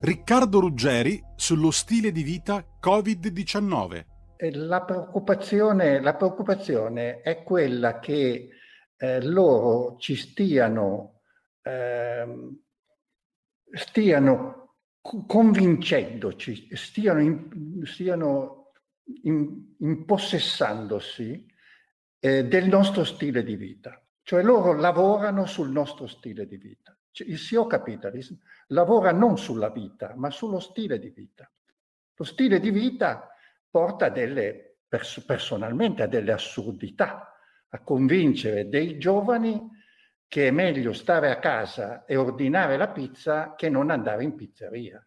Riccardo Ruggeri sullo stile di vita Covid-19. La preoccupazione, la preoccupazione è quella che eh, loro ci stiano, eh, stiano convincendoci, stiano, in, stiano in, impossessandosi eh, del nostro stile di vita. Cioè loro lavorano sul nostro stile di vita. Cioè, il CEO Capitalism lavora non sulla vita, ma sullo stile di vita. Lo stile di vita porta delle, pers- personalmente a delle assurdità, a convincere dei giovani che è meglio stare a casa e ordinare la pizza che non andare in pizzeria,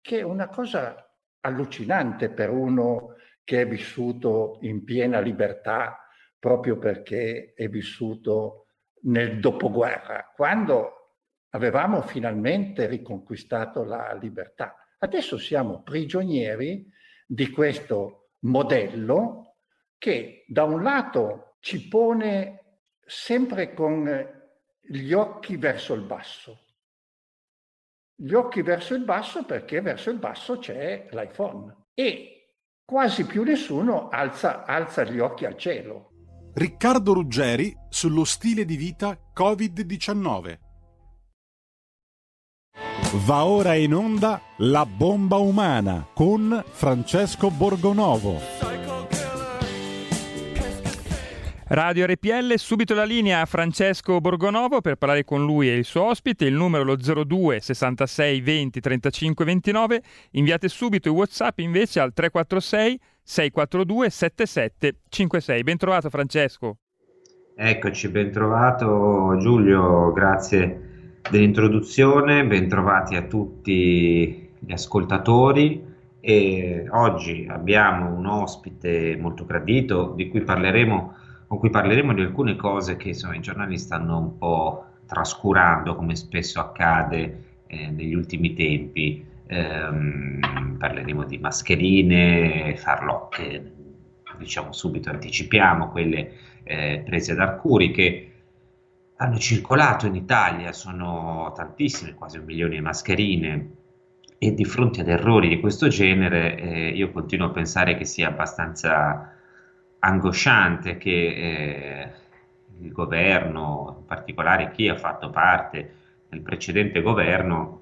che è una cosa allucinante per uno che è vissuto in piena libertà proprio perché è vissuto nel dopoguerra, quando avevamo finalmente riconquistato la libertà. Adesso siamo prigionieri di questo modello che da un lato ci pone sempre con gli occhi verso il basso. Gli occhi verso il basso perché verso il basso c'è l'iPhone e quasi più nessuno alza, alza gli occhi al cielo. Riccardo Ruggeri sullo stile di vita Covid-19. Va ora in onda La bomba umana con Francesco Borgonovo. Radio RPL, subito la linea a Francesco Borgonovo per parlare con lui e il suo ospite, il numero lo 02 66 20 35 29, inviate subito i Whatsapp invece al 346 642 77 56. Ben trovato Francesco. Eccoci, ben trovato Giulio, grazie dell'introduzione, bentrovati a tutti gli ascoltatori e oggi abbiamo un ospite molto gradito di cui parleremo, con cui parleremo di alcune cose che insomma, i giornali stanno un po' trascurando come spesso accade eh, negli ultimi tempi. Eh, parleremo di mascherine, farlocche, diciamo subito, anticipiamo quelle eh, prese da Arcuri che hanno circolato in Italia, sono tantissime, quasi un milione di mascherine. E di fronte ad errori di questo genere eh, io continuo a pensare che sia abbastanza angosciante che eh, il governo, in particolare chi ha fatto parte del precedente governo,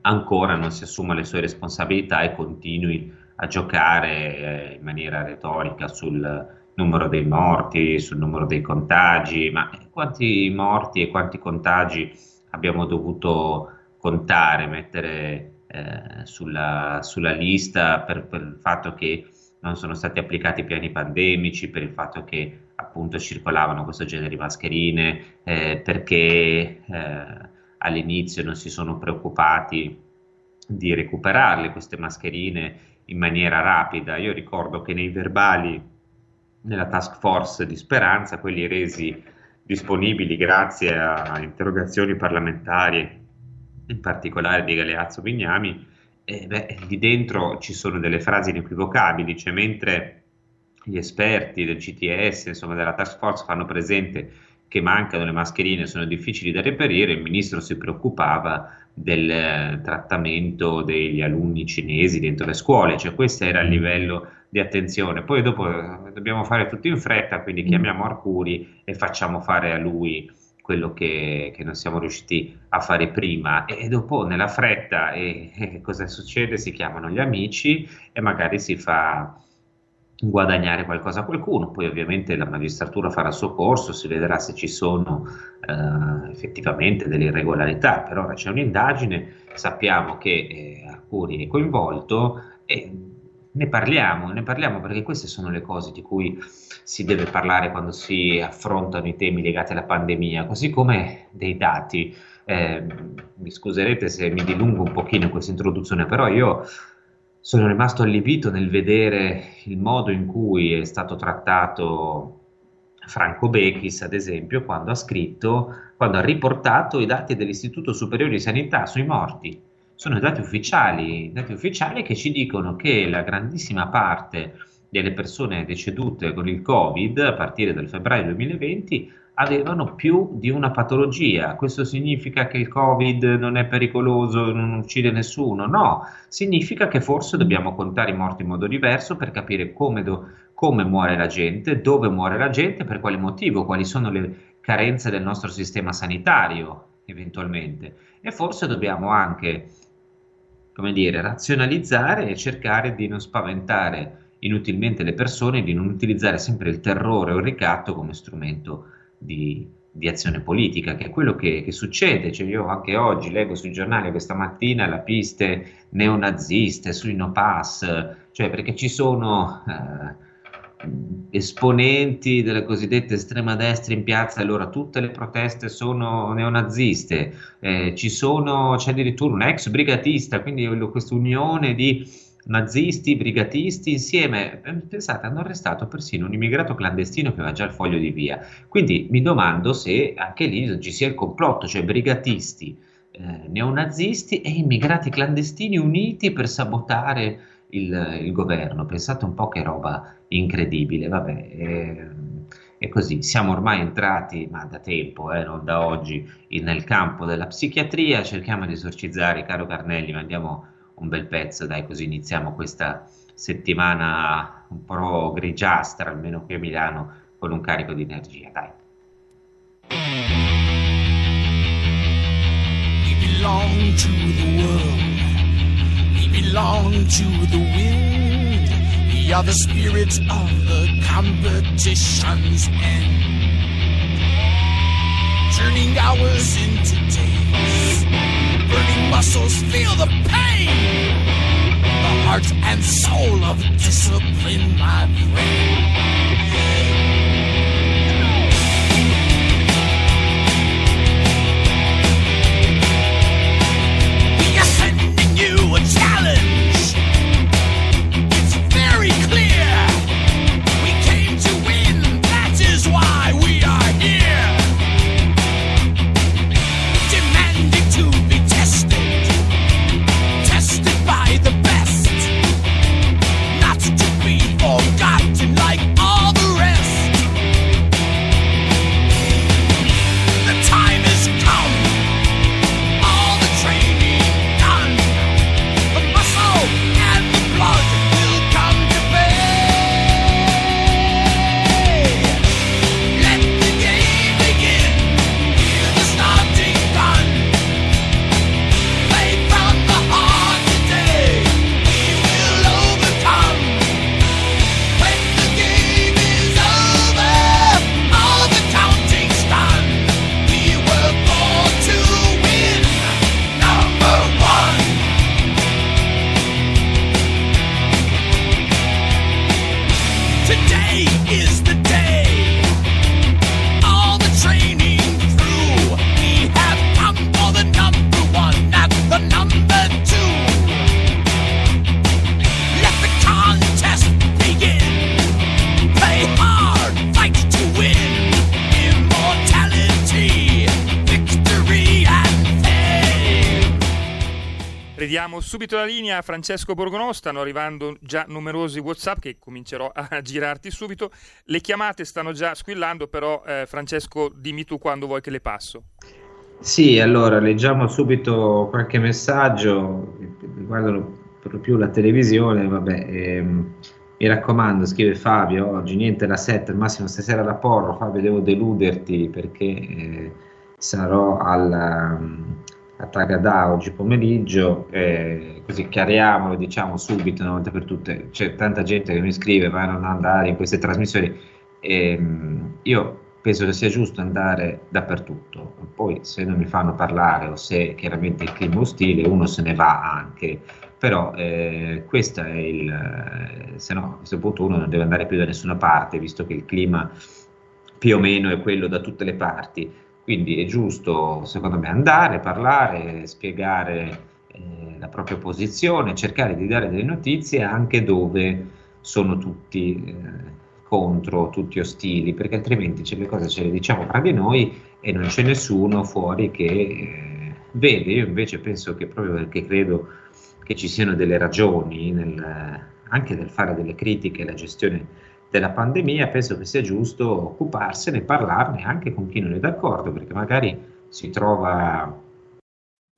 ancora non si assuma le sue responsabilità e continui a giocare eh, in maniera retorica sul numero dei morti, sul numero dei contagi, ma quanti morti e quanti contagi abbiamo dovuto contare, mettere eh, sulla, sulla, lista per, per, il fatto che non sono stati applicati piani pandemici, per il fatto che appunto circolavano questo genere di mascherine, eh, perché eh, all'inizio non si sono preoccupati di recuperarle queste mascherine in maniera rapida. Io ricordo che nei verbali nella task force di Speranza, quelli resi disponibili grazie a interrogazioni parlamentari, in particolare di Galeazzo Bignami, e beh, lì dentro ci sono delle frasi inequivocabili, cioè mentre gli esperti del CTS, insomma della task force fanno presente che mancano le mascherine, sono difficili da reperire, il ministro si preoccupava del eh, trattamento degli alunni cinesi dentro le scuole, cioè questo era il livello di attenzione. Poi dopo eh, dobbiamo fare tutto in fretta, quindi mm. chiamiamo Arcuri e facciamo fare a lui quello che, che non siamo riusciti a fare prima e dopo nella fretta e, e cosa succede? Si chiamano gli amici e magari si fa guadagnare qualcosa a qualcuno, poi ovviamente la magistratura farà il suo corso, si vedrà se ci sono eh, effettivamente delle irregolarità, per ora c'è un'indagine, sappiamo che eh, Arcuri è coinvolto e ne parliamo, ne parliamo perché queste sono le cose di cui si deve parlare quando si affrontano i temi legati alla pandemia, così come dei dati. Eh, mi scuserete se mi dilungo un pochino in questa introduzione, però io sono rimasto allibito nel vedere il modo in cui è stato trattato Franco Bechis, ad esempio, quando ha scritto, quando ha riportato i dati dell'Istituto Superiore di Sanità sui morti sono dati ufficiali, dati ufficiali che ci dicono che la grandissima parte delle persone decedute con il Covid a partire dal febbraio 2020 avevano più di una patologia. Questo significa che il Covid non è pericoloso, non uccide nessuno? No, significa che forse dobbiamo contare i morti in modo diverso per capire come, do, come muore la gente, dove muore la gente, per quale motivo, quali sono le carenze del nostro sistema sanitario eventualmente. E forse dobbiamo anche, come dire, razionalizzare e cercare di non spaventare inutilmente le persone, di non utilizzare sempre il terrore o il ricatto come strumento di, di azione politica, che è quello che, che succede. Cioè io anche oggi leggo sui giornali questa mattina la piste neonaziste sui no pass, cioè perché ci sono eh, esponenti della cosiddetta estrema destra in piazza, allora tutte le proteste sono neonaziste, eh, ci sono, c'è addirittura un ex brigatista, quindi questa unione di nazisti, brigatisti insieme, eh, pensate, hanno arrestato persino un immigrato clandestino che aveva già il foglio di via. Quindi mi domando se anche lì ci sia il complotto, cioè brigatisti, eh, neonazisti e immigrati clandestini uniti per sabotare il, il, governo. Pensate un po' che roba incredibile, vabbè. Eh, è così, siamo ormai entrati, ma da tempo, eh, non da oggi, in, nel campo della psichiatria, cerchiamo di esorcizzare, caro Carnelli, ma andiamo un bel pezzo, dai, così iniziamo questa settimana un po' grigiastra, almeno qui a Milano, con un carico di energia, dai. We belong to the world, belong to the wind, we are the spirits of the competition's end, turning hours into days, burning muscles feel the pain. The heart and soul of discipline, my friend. Subito la linea a Francesco Borgonò, stanno arrivando già numerosi WhatsApp che comincerò a girarti subito. Le chiamate stanno già squillando, però eh, Francesco dimmi tu quando vuoi che le passo. Sì, allora leggiamo subito qualche messaggio riguardano per più la televisione, vabbè, ehm, mi raccomando, scrive Fabio, oggi niente la 7, al massimo stasera la porro, Fabio devo deluderti perché eh, sarò al a Tagadà oggi pomeriggio, eh, così chiariamolo, diciamo subito una volta per tutte, c'è tanta gente che mi scrive ma non andare in queste trasmissioni, ehm, io penso che sia giusto andare dappertutto, poi se non mi fanno parlare o se chiaramente il clima è ostile uno se ne va anche, però eh, questo è il, se no a questo punto uno non deve andare più da nessuna parte, visto che il clima più o meno è quello da tutte le parti. Quindi è giusto, secondo me, andare, parlare, spiegare eh, la propria posizione, cercare di dare delle notizie anche dove sono tutti eh, contro, tutti ostili, perché altrimenti le cose ce le diciamo tra di noi e non c'è nessuno fuori che eh, vede. Io invece penso che proprio perché credo che ci siano delle ragioni nel, anche nel fare delle critiche alla gestione della pandemia, penso che sia giusto occuparsene, parlarne anche con chi non è d'accordo, perché magari si trova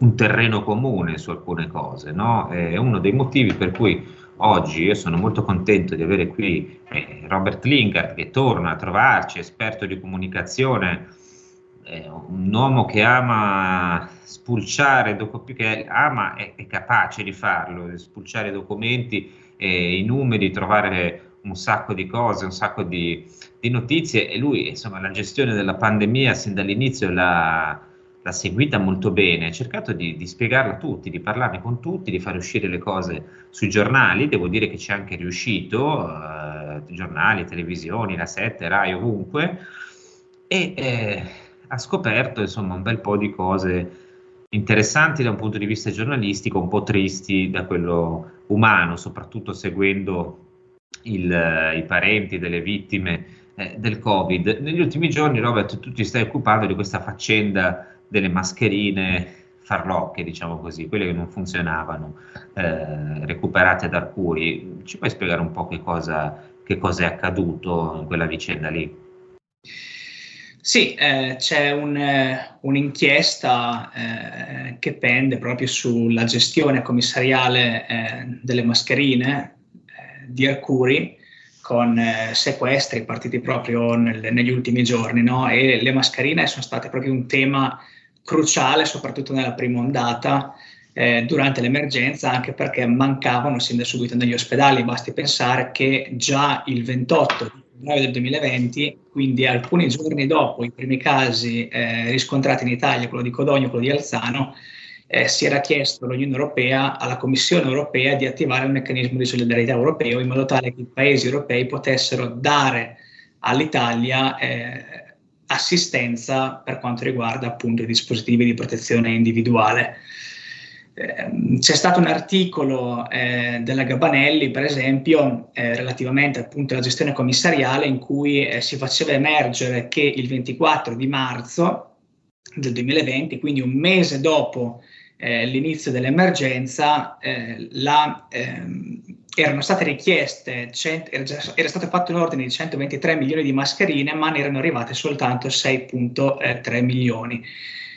un terreno comune su alcune cose. No? È uno dei motivi per cui oggi io sono molto contento di avere qui eh, Robert Lingard che torna a trovarci, esperto di comunicazione, un uomo che ama spulciare, che ama e è capace di farlo, spulciare documenti, eh, i numeri, trovare un sacco di cose, un sacco di, di notizie e lui, insomma, la gestione della pandemia sin dall'inizio l'ha, l'ha seguita molto bene, ha cercato di, di, spiegarla a tutti, di parlarne con tutti, di fare uscire le cose sui giornali, devo dire che ci è anche riuscito, eh, giornali, televisioni, la 7, Rai, ovunque, e eh, ha scoperto insomma un bel po' di cose interessanti da un punto di vista giornalistico, un po' tristi da quello umano, soprattutto seguendo il, i parenti delle vittime eh, del Covid. Negli ultimi giorni, Robert, tu ti stai occupando di questa faccenda delle mascherine farlocche, diciamo così, quelle che non funzionavano, eh, recuperate da Arcuri. Ci puoi spiegare un po' che cosa, che cosa è accaduto in quella vicenda lì? Sì, eh, c'è un, eh, un'inchiesta eh, che pende proprio sulla gestione commissariale eh, delle mascherine eh, di Arcuri con eh, sequestri partiti proprio nel, negli ultimi giorni no? e le mascherine sono state proprio un tema cruciale soprattutto nella prima ondata durante l'emergenza anche perché mancavano sin da subito negli ospedali, basti pensare che già il 28 gennaio del 2020, quindi alcuni giorni dopo i primi casi eh, riscontrati in Italia, quello di Codogno e quello di Alzano, eh, si era chiesto all'Unione Europea, alla Commissione Europea, di attivare un meccanismo di solidarietà europeo in modo tale che i paesi europei potessero dare all'Italia eh, assistenza per quanto riguarda appunto i dispositivi di protezione individuale. Ehm, c'è stato un articolo eh, della Gabanelli, per esempio, eh, relativamente appunto alla gestione commissariale, in cui eh, si faceva emergere che il 24 di marzo del 2020, quindi un mese dopo eh, l'inizio dell'emergenza, eh, la, ehm, erano state richieste, cent- era, già, era, stato fatto un ordine di 123 milioni di mascherine, ma ne erano arrivate soltanto 6,3 milioni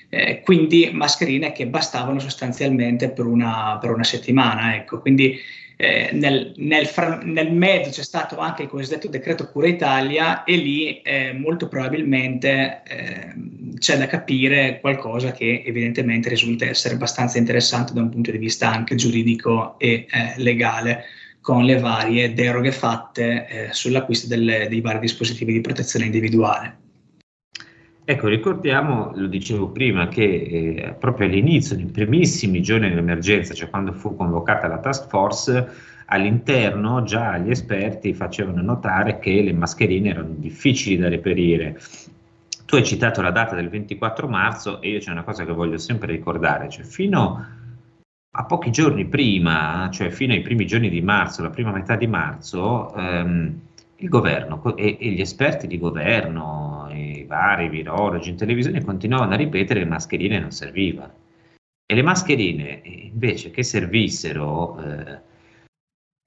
eh, quindi mascherine che bastavano sostanzialmente per una, per una settimana. Ecco. Quindi eh, nel, nel, nel, mezzo c'è stato anche il cosiddetto decreto Cura Italia e lì eh, molto probabilmente eh, c'è da capire qualcosa che evidentemente risulta essere abbastanza interessante da un punto di vista anche giuridico e eh, legale con le varie deroghe fatte eh, sull'acquisto delle, dei vari dispositivi di protezione individuale. Ecco, ricordiamo, lo dicevo prima, che eh, proprio all'inizio, nei primissimi giorni dell'emergenza, cioè quando fu convocata la task force, all'interno già gli esperti facevano notare che le mascherine erano difficili da reperire. Tu hai citato la data del 24 marzo e io c'è una cosa che voglio sempre ricordare, cioè fino a pochi giorni prima, cioè fino ai primi giorni di marzo, la prima metà di marzo, ehm, il governo e, e, gli esperti di governo, vari virologi in televisione continuavano a ripetere che le mascherine non servivano. E le mascherine, invece che servissero, eh,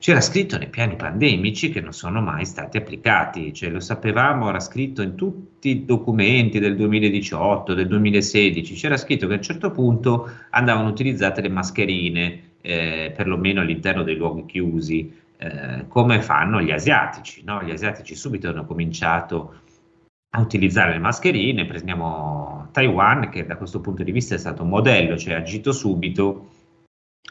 c'era scritto nei piani pandemici che non sono mai stati applicati, cioè lo sapevamo, era scritto in tutti i documenti del 2018, del 2016, c'era scritto che a un certo punto andavano utilizzate le mascherine, eh, perlomeno all'interno dei luoghi chiusi, eh, come fanno gli asiatici. No? Gli asiatici subito hanno cominciato a utilizzare le mascherine, prendiamo Taiwan che da questo punto di vista è stato un modello, cioè ha agito subito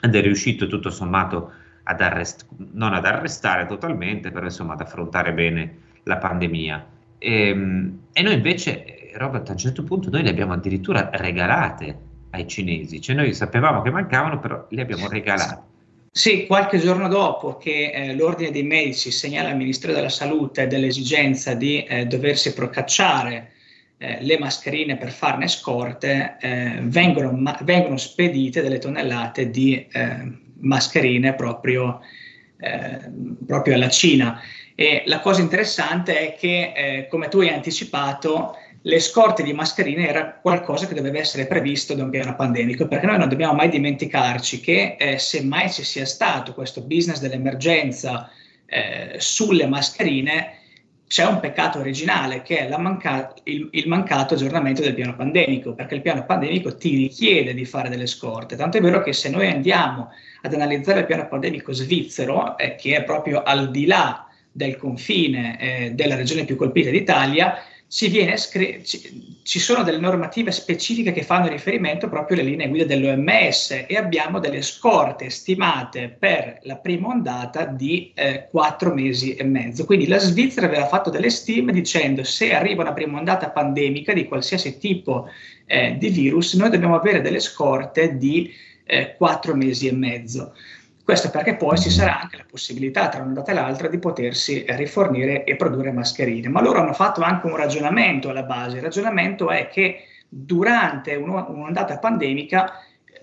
ed è riuscito tutto sommato ad arrest- non ad arrestare totalmente, però insomma ad affrontare bene la pandemia. E, ehm, e noi invece, Robert, a un certo punto noi le abbiamo addirittura regalate ai cinesi, cioè noi sapevamo che mancavano, però le abbiamo regalate. Sì, qualche giorno dopo che eh, l'Ordine dei Medici segnala al Ministero della Salute dell'esigenza di eh, doversi procacciare eh, le mascherine per farne scorte, eh, vengono, ma- vengono, spedite delle tonnellate di eh, mascherine proprio, eh, proprio, alla Cina. E la cosa interessante è che, come tu hai anticipato, le scorte di mascherine era qualcosa che doveva essere previsto da un piano pandemico, perché noi non dobbiamo mai dimenticarci che eh, se mai ci sia stato questo business dell'emergenza eh, sulle mascherine, c'è un peccato originale che è manca- il, il, mancato aggiornamento del piano pandemico, perché il piano pandemico ti richiede di fare delle scorte. Tanto è vero che se noi andiamo ad analizzare il piano pandemico svizzero, eh, che è proprio al di là del confine eh, della regione più colpita d'Italia, scri- ci, sono delle normative specifiche che fanno riferimento proprio alle linee guida dell'OMS e abbiamo delle scorte stimate per la prima ondata di eh, quattro mesi e mezzo. Quindi la Svizzera aveva fatto delle stime dicendo se arriva una prima ondata pandemica di qualsiasi tipo eh, di virus, noi dobbiamo avere delle scorte di eh, quattro mesi e mezzo. Questo perché poi ci sarà anche la possibilità tra un'ondata e l'altra di potersi rifornire e produrre mascherine. Ma loro hanno fatto anche un ragionamento alla base. Il ragionamento è che durante un'ondata pandemica,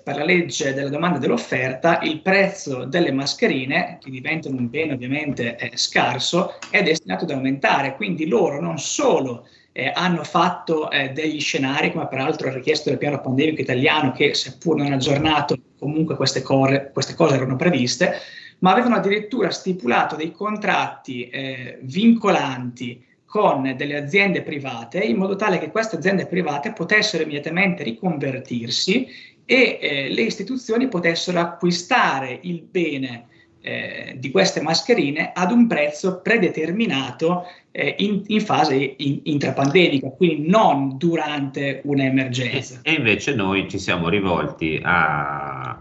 per la legge della domanda e dell'offerta, il prezzo delle mascherine, che diventano un bene ovviamente eh, scarso, è destinato ad aumentare. Quindi loro non solo eh, hanno fatto eh, degli scenari, come peraltro richiesto dal piano pandemico italiano, che seppur non aggiornato, comunque queste, core, queste cose erano previste, ma avevano addirittura stipulato dei contratti eh, vincolanti con delle aziende private in modo tale che queste aziende private potessero immediatamente riconvertirsi e eh, le istituzioni potessero acquistare il bene eh, di queste mascherine ad un prezzo predeterminato eh, in, in, fase in, intrapandemica, quindi non durante un'emergenza. E, invece noi ci siamo rivolti a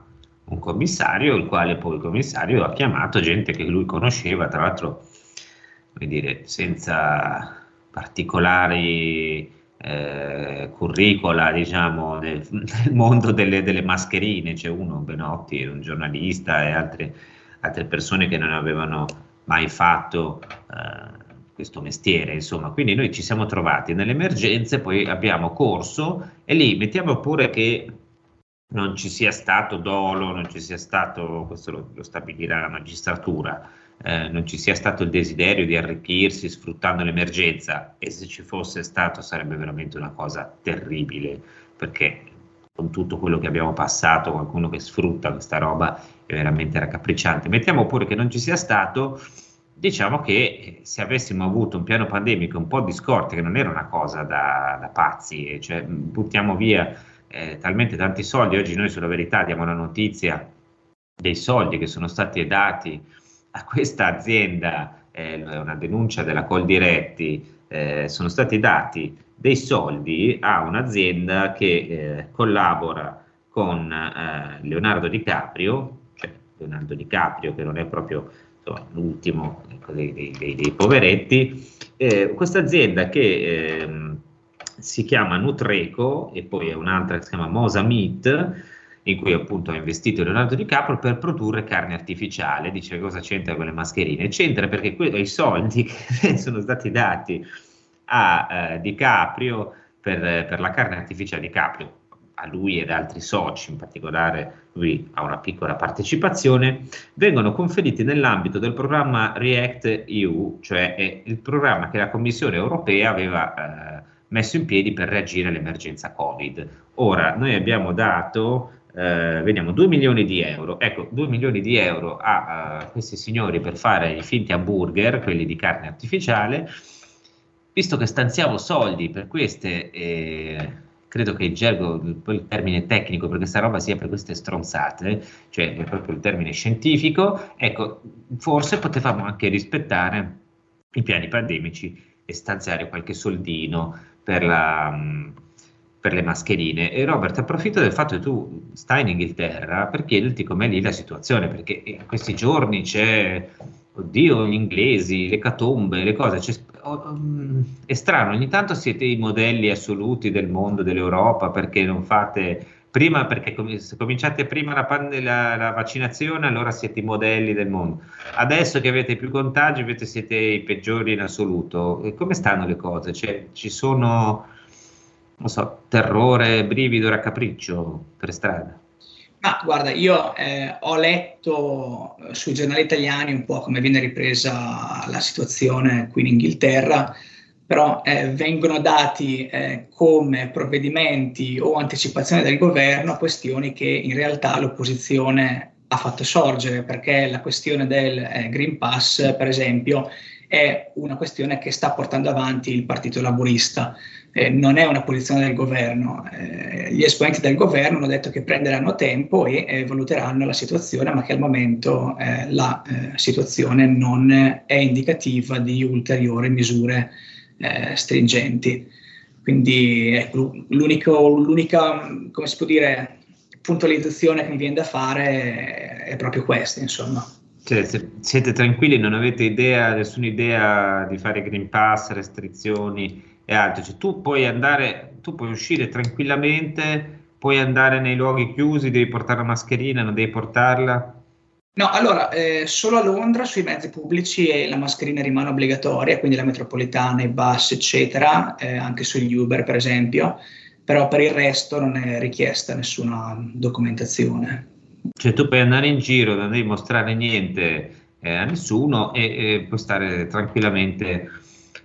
un commissario, il quale poi il commissario ha chiamato gente che lui conosceva, tra l'altro, come dire, senza particolari eh, curricula, diciamo, nel, nel mondo delle, delle, mascherine, c'è uno, Benotti, un giornalista e altri altre persone che non avevano mai fatto eh, questo mestiere, insomma. Quindi noi ci siamo trovati nelle emergenze, poi abbiamo corso e lì mettiamo pure che non ci sia stato dolo, non ci sia stato, questo lo, lo stabilirà la magistratura, eh, non ci sia stato il desiderio di arricchirsi sfruttando l'emergenza e se ci fosse stato sarebbe veramente una cosa terribile perché con tutto quello che abbiamo passato, qualcuno che sfrutta questa roba è veramente raccapricciante. Mettiamo pure che non ci sia stato, diciamo che eh, se avessimo avuto un piano pandemico un po' di scorte, che non era una cosa da, da pazzi, cioè buttiamo via eh, talmente tanti soldi, oggi noi sulla verità diamo la notizia dei soldi che sono stati dati a questa azienda, eh, una denuncia della Coldiretti, eh, sono stati dati dei soldi a un'azienda che eh, collabora con eh, Leonardo DiCaprio, cioè Leonardo DiCaprio che non è proprio l'ultimo dei, dei, dei, poveretti, eh, questa azienda che ehm, si chiama Nutreco e poi è un'altra che si chiama Mosa Meat, in cui appunto ha investito Leonardo DiCaprio per produrre carne artificiale. Dice cosa c'entra con le mascherine? C'entra perché que- i soldi che sono stati dati a eh, DiCaprio per, per, la carne artificiale di Caprio, a lui ed altri soci, in particolare lui ha una piccola partecipazione, vengono conferiti nell'ambito del programma React EU, cioè il programma che la Commissione europea aveva eh, messo in piedi per reagire all'emergenza Covid. Ora, noi abbiamo dato eh, vediamo 2 milioni di euro. Ecco, 2 milioni di euro a, a, questi signori per fare i finti hamburger, quelli di carne artificiale, visto che stanziamo soldi per queste, eh, credo che il gergo, il termine tecnico per questa roba sia per queste stronzate, cioè è proprio il termine scientifico, ecco, forse potevamo anche rispettare i piani pandemici e stanziare qualche soldino per la per le mascherine. E Robert, approfitto del fatto che tu stai in Inghilterra per chiederti com'è lì la situazione, perché in questi giorni c'è, oddio, gli inglesi, le catombe, le cose, um, è strano, ogni tanto siete i modelli assoluti del mondo, dell'Europa, perché non fate prima perché se cominciate prima la, la, la, vaccinazione allora siete i modelli del mondo adesso che avete più contagi siete i peggiori in assoluto e come stanno le cose? Cioè, ci sono non so, terrore, brivido, raccapriccio per strada? Ma guarda, io eh, ho letto eh, sui giornali italiani un po' come viene ripresa la situazione qui in Inghilterra, però eh, vengono dati eh, come provvedimenti o anticipazioni del governo questioni che in realtà l'opposizione ha fatto sorgere, perché la questione del eh, Green Pass, per esempio, è una questione che sta portando avanti il Partito Laburista, eh, non è una posizione del governo. Eh, gli esponenti del governo hanno detto che prenderanno tempo e eh, valuteranno la situazione, ma che al momento eh, la eh, situazione non è indicativa di ulteriori misure eh, stringenti. Quindi ecco, l'unica, come si può dire, puntualizzazione che mi viene da fare è proprio questa, insomma. Cioè, siete tranquilli, non avete idea, nessuna idea di fare Green Pass, restrizioni e altro. Cioè, tu puoi andare, tu puoi uscire tranquillamente, puoi andare nei luoghi chiusi, devi portare la mascherina, non devi portarla? No, allora, eh, solo a Londra sui mezzi pubblici la mascherina rimane obbligatoria, quindi la metropolitana, i bus, eccetera, eh, anche sugli Uber per esempio, però per il resto non è richiesta nessuna documentazione. Cioè tu puoi andare in giro, non devi mostrare niente eh, a nessuno e, e, puoi stare tranquillamente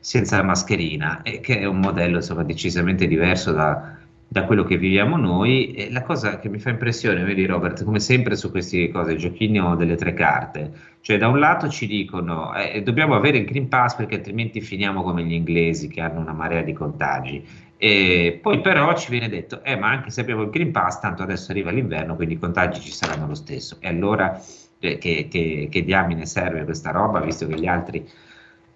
senza la mascherina, e che è un modello insomma, decisamente diverso da, da, quello che viviamo noi. E la cosa che mi fa impressione, vedi Robert, come sempre su queste cose, il giochino delle tre carte, cioè da un lato ci dicono eh, dobbiamo avere il Green Pass perché altrimenti finiamo come gli inglesi che hanno una marea di contagi e poi però ci viene detto, eh, ma anche se abbiamo il Green Pass, tanto adesso arriva l'inverno, quindi i contagi ci saranno lo stesso. E allora eh, che, che, che, diamine serve questa roba, visto che gli altri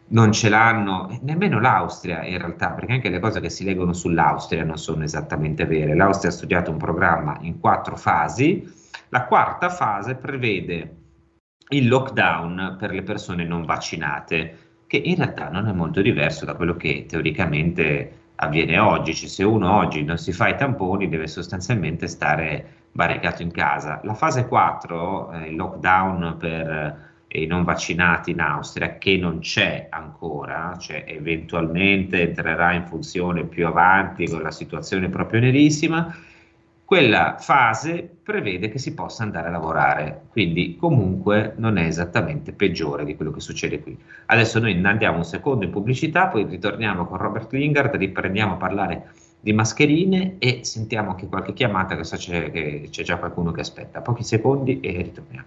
non ce l'hanno, nemmeno l'Austria in realtà, perché anche le cose che si leggono sull'Austria non sono esattamente vere. L'Austria ha studiato un programma in quattro fasi, la quarta fase prevede il lockdown per le persone non vaccinate, che in realtà non è molto diverso da quello che teoricamente avviene oggi, cioè se uno oggi non si fa i tamponi deve sostanzialmente stare barricato in casa. La fase 4, eh, il lockdown per eh, i non vaccinati in Austria, che non c'è ancora, cioè eventualmente entrerà in funzione più avanti con la situazione proprio nerissima, quella fase prevede che si possa andare a lavorare, quindi comunque non è esattamente peggiore di quello che succede qui. Adesso noi andiamo un secondo in pubblicità, poi ritorniamo con Robert Lingard, riprendiamo a parlare di mascherine e sentiamo anche qualche chiamata, che so c'è, che c'è già qualcuno che aspetta. Pochi secondi e ritorniamo.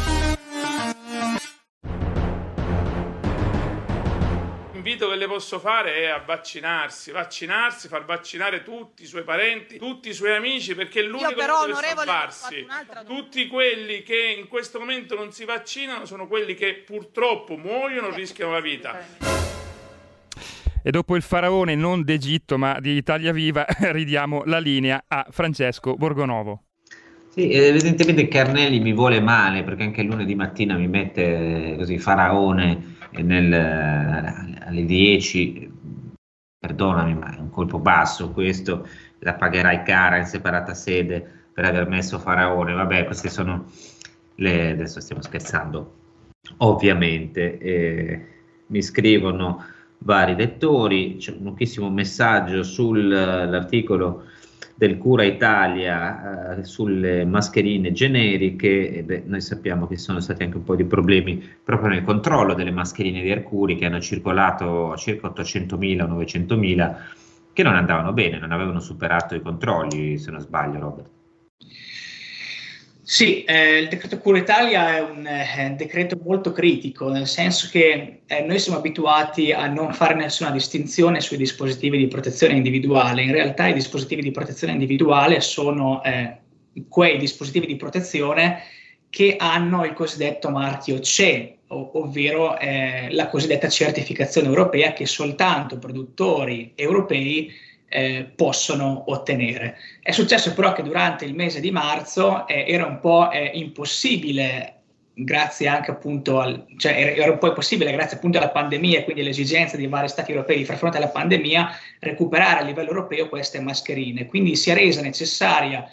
L'invito che le posso fare è a vaccinarsi, vaccinarsi, far vaccinare tutti i suoi parenti, tutti i suoi amici, perché è l'unico che deve salvarsi. Tutti quelli che in questo momento non si vaccinano sono quelli che purtroppo muoiono, eh, rischiano la vita. E dopo il faraone non d'Egitto ma di Italia Viva ridiamo la linea a Francesco Borgonovo. Sì, evidentemente Carnelli mi vuole male perché anche lunedì mattina mi mette così faraone nel, alle 10, perdonami, ma è un colpo basso questo, la pagherai cara in separata sede per aver messo Faraone. Vabbè, queste sono le. Adesso stiamo scherzando, ovviamente. Eh, mi scrivono vari lettori, c'è un lunghissimo messaggio sull'articolo del Cura Italia eh, sulle mascherine generiche, beh, noi sappiamo che ci sono stati anche un po' di problemi proprio nel controllo delle mascherine di Arcuri che hanno circolato circa 800.000 900.000 che non andavano bene, non avevano superato i controlli, se non sbaglio, Robert. Sì, eh, il decreto Cura Italia è un eh, decreto molto critico, nel senso che eh, noi siamo abituati a non fare nessuna distinzione sui dispositivi di protezione individuale. In realtà i dispositivi di protezione individuale sono eh, quei dispositivi di protezione che hanno il cosiddetto marchio CE, ov- ovvero eh, la cosiddetta certificazione europea che soltanto produttori europei eh, possono ottenere. È successo però che durante il mese di marzo eh, era un po' eh, impossibile grazie anche appunto al, cioè era, un po' impossibile grazie appunto alla pandemia e quindi all'esigenza di vari stati europei di far fronte alla pandemia recuperare a livello europeo queste mascherine. Quindi si è resa necessaria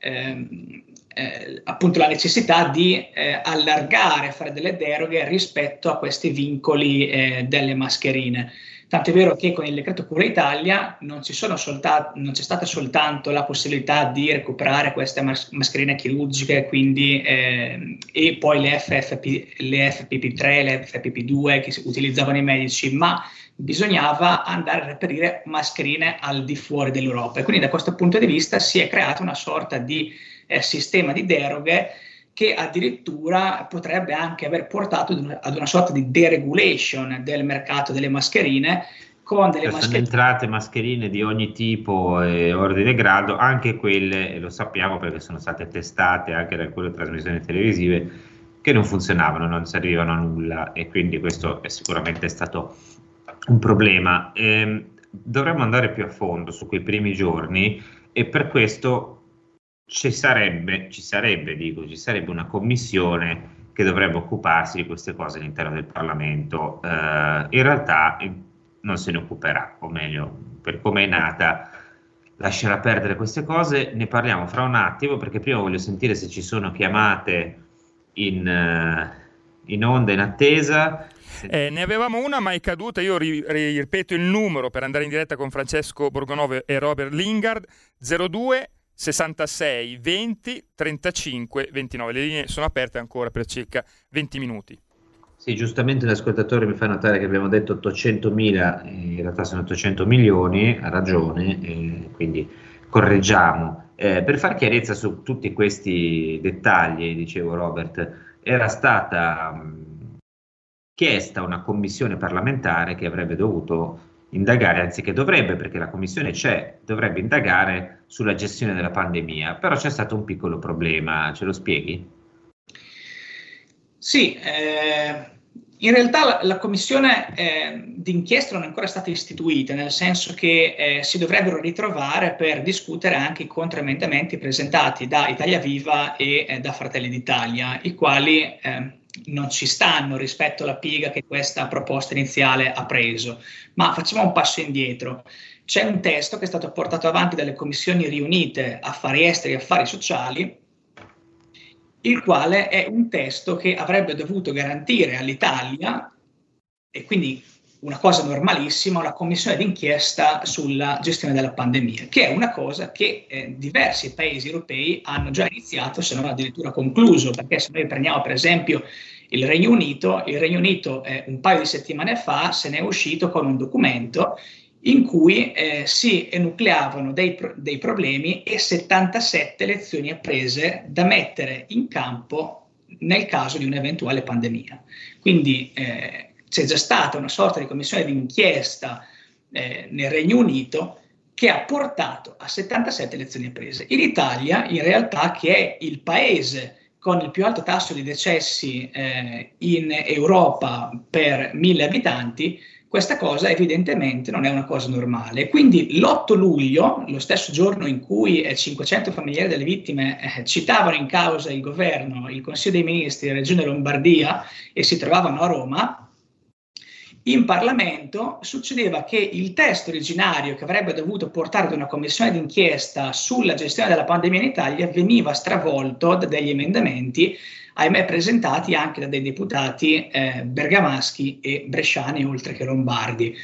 ehm, eh, appunto la necessità di eh, allargare, fare delle deroghe rispetto a questi vincoli eh, delle mascherine. Tanto è vero che con il decreto Cura Italia non, solta- non, c'è stata soltanto la possibilità di recuperare queste mas- mascherine chirurgiche quindi, eh, e poi le, FFP, le FPP3, le FPP2 che utilizzavano i medici, ma bisognava andare a reperire mascherine al di fuori dell'Europa. E quindi da questo punto di vista si è creata una sorta di eh, sistema di deroghe che addirittura potrebbe anche aver portato ad una, ad una sorta di deregulation del mercato delle mascherine con delle mascherine. Sono entrate mascherine di ogni tipo e ordine e grado, anche quelle, e lo sappiamo perché sono state testate anche da alcune trasmissioni televisive, che non funzionavano, non servivano a nulla e quindi questo è sicuramente stato un problema. Eh, dovremmo andare più a fondo su quei primi giorni e per questo ci sarebbe, ci sarebbe, dico, ci sarebbe una commissione che dovrebbe occuparsi di queste cose all'interno del Parlamento. Eh, in realtà eh, non se ne occuperà, o meglio, per come è nata, lascerà perdere queste cose. Ne parliamo fra un attimo, perché prima voglio sentire se ci sono chiamate in, uh, in onda in attesa. Eh, ne avevamo una ma è caduta, io ri- ripeto il numero per andare in diretta con Francesco Borgonovo e Robert Lingard, 02 66 20 35 29. Le linee sono aperte ancora per circa 20 minuti. Sì, giustamente l'ascoltatore mi fa notare che abbiamo detto 800 mila, in realtà sono 800 milioni, ha ragione, quindi correggiamo. Eh, per fare chiarezza su tutti questi dettagli, dicevo Robert, era stata mh, chiesta una commissione parlamentare che avrebbe dovuto indagare, anzi dovrebbe, perché la commissione c'è, dovrebbe indagare sulla gestione della pandemia, però c'è stato un piccolo problema, ce lo spieghi? Sì, eh, in realtà la, la commissione eh, d'inchiesta non è ancora stata istituita, nel senso che eh, si dovrebbero ritrovare per discutere anche i controemendamenti presentati da Italia Viva e eh, da Fratelli d'Italia, i quali eh, non ci stanno rispetto alla piega che questa proposta iniziale ha preso. Ma facciamo un passo indietro. C'è un testo che è stato portato avanti dalle commissioni riunite affari esteri e affari sociali, il quale è un testo che avrebbe dovuto garantire all'Italia, e quindi una cosa normalissima, una commissione d'inchiesta sulla gestione della pandemia, che è una cosa che eh, diversi paesi europei hanno già iniziato, se non addirittura concluso, perché se noi prendiamo per esempio il Regno Unito, il Regno Unito eh, un paio di settimane fa se ne è uscito con un documento in cui eh, si enucleavano dei, dei problemi e 77 lezioni apprese da mettere in campo nel caso di un'eventuale pandemia. Quindi eh, c'è già stata una sorta di commissione d'inchiesta eh, nel Regno Unito che ha portato a 77 lezioni apprese. In Italia, in realtà, che è il paese con il più alto tasso di decessi eh, in Europa per mille abitanti, questa cosa evidentemente non è una cosa normale. Quindi l'8 luglio, lo stesso giorno in cui eh, 500 familiari delle vittime eh, citavano in causa il governo, il Consiglio dei Ministri, la Regione Lombardia e si trovavano a Roma, in Parlamento succedeva che il testo originario che avrebbe dovuto portare ad una commissione d'inchiesta sulla gestione della pandemia in Italia veniva stravolto da degli emendamenti, ahimè presentati anche da dei deputati eh, bergamaschi e bresciani oltre che lombardi.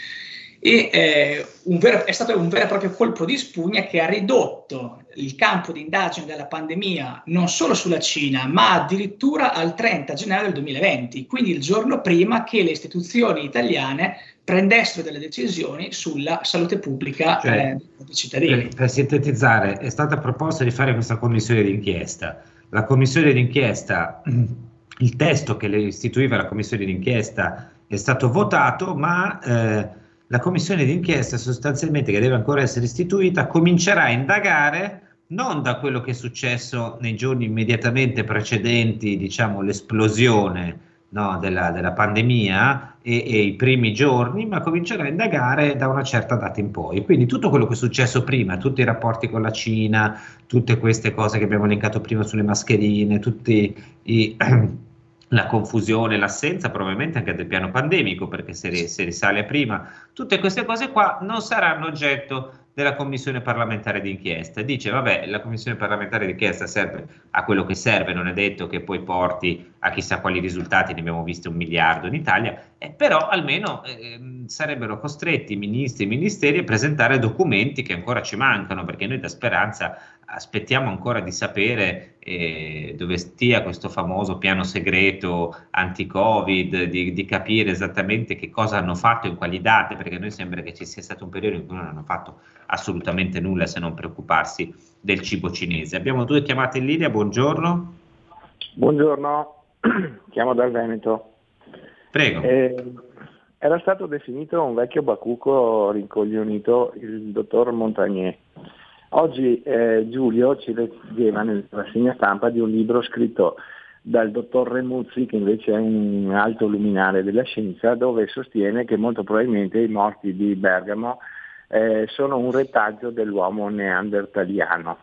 e eh, vero, è stato un vero e proprio colpo di spugna che ha ridotto il campo di indagine della pandemia non solo sulla Cina, ma addirittura al 30 gennaio del 2020, quindi il giorno prima che le istituzioni italiane prendessero delle decisioni sulla salute pubblica cioè, eh, dei cittadini. Per, per sintetizzare, è stata proposta di fare questa commissione d'inchiesta. La commissione d'inchiesta, il testo che le istituiva la commissione d'inchiesta è stato votato, ma eh, la commissione d'inchiesta sostanzialmente che deve ancora essere istituita comincerà a indagare non da quello che è successo nei giorni immediatamente precedenti diciamo, l'esplosione no, della, della, pandemia e, e, i primi giorni, ma comincerà a indagare da una certa data in poi. Quindi tutto quello che è successo prima, tutti i rapporti con la Cina, tutte queste cose che abbiamo elencato prima sulle mascherine, tutti i la confusione, l'assenza probabilmente anche del piano pandemico, perché se, se risale prima, tutte queste cose qua non saranno oggetto della commissione parlamentare d'inchiesta. Dice, vabbè, la commissione parlamentare d'inchiesta serve a quello che serve, non è detto che poi porti a chissà quali risultati, ne abbiamo visto un miliardo in Italia, eh, però almeno eh, sarebbero costretti i ministri e i ministeri a presentare documenti che ancora ci mancano, perché noi da Speranza aspettiamo ancora di sapere eh, dove stia questo famoso piano segreto anti-Covid, di, di, capire esattamente che cosa hanno fatto in quali date, perché a noi sembra che ci sia stato un periodo in cui non hanno fatto assolutamente nulla se non preoccuparsi del cibo cinese. Abbiamo due chiamate in linea, buongiorno. Buongiorno, chiamo dal Veneto. Prego. Eh, era stato definito un vecchio bacuco rincoglionito il dottor Montagnier Oggi eh, Giulio ci leggeva nella rassegna stampa di un libro scritto dal dottor Remuzzi, che invece è un alto luminare della scienza, dove sostiene che molto probabilmente i morti di Bergamo eh, sono un retaggio dell'uomo neandertaliano.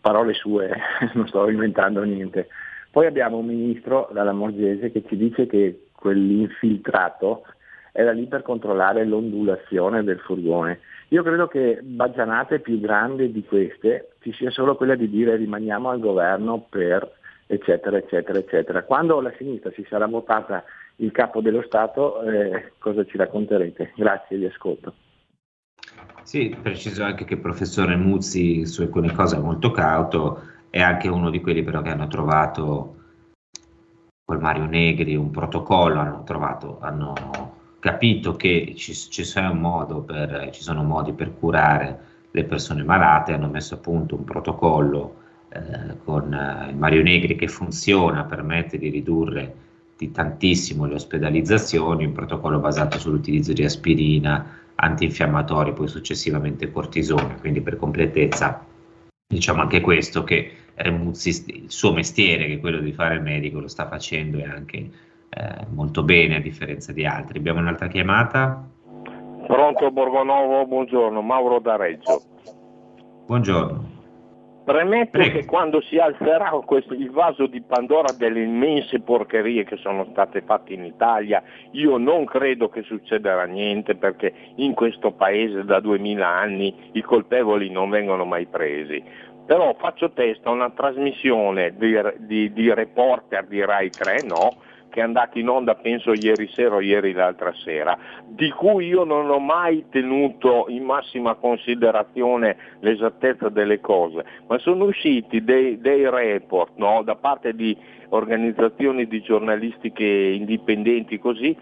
Parole sue, non sto inventando niente. Poi abbiamo un ministro dalla Morgese che ci dice che quell'infiltrato era lì per controllare l'ondulazione del furgone. Io credo che baggianate più grandi di queste ci sia solo quella di dire rimaniamo al governo per eccetera eccetera eccetera. Quando la sinistra si sarà votata il capo dello Stato eh, cosa ci racconterete? Grazie, vi ascolto. Sì, preciso anche che il professore Muzzi su alcune cose è molto cauto, è anche uno di quelli però che hanno trovato col Mario Negri un protocollo, hanno trovato, hanno capito che ci, ci, per, ci, sono modi per curare le persone malate, hanno messo a punto un protocollo eh, con eh, Mario Negri che funziona, permette di ridurre di tantissimo le ospedalizzazioni, un protocollo basato sull'utilizzo di aspirina, antinfiammatori, poi successivamente cortisone, quindi per completezza diciamo anche questo che Remuzzi, il suo mestiere, che è quello di fare il medico, lo sta facendo e anche eh, molto bene a differenza di altri. Abbiamo un'altra chiamata. Pronto Borgonovo, buongiorno, Mauro da Reggio. Buongiorno. Premetto Prego. che quando si alzerà questo, il vaso di Pandora delle immense porcherie che sono state fatte in Italia, io non credo che succederà niente perché in questo paese da 2000 anni i colpevoli non vengono mai presi. Però faccio testa a una trasmissione di, di, di reporter di Rai 3, no? Che è andato in onda penso ieri sera o ieri l'altra sera, di cui io non ho mai tenuto in massima considerazione l'esattezza delle cose, ma sono usciti dei, dei report no, da parte di organizzazioni di giornalistiche indipendenti così,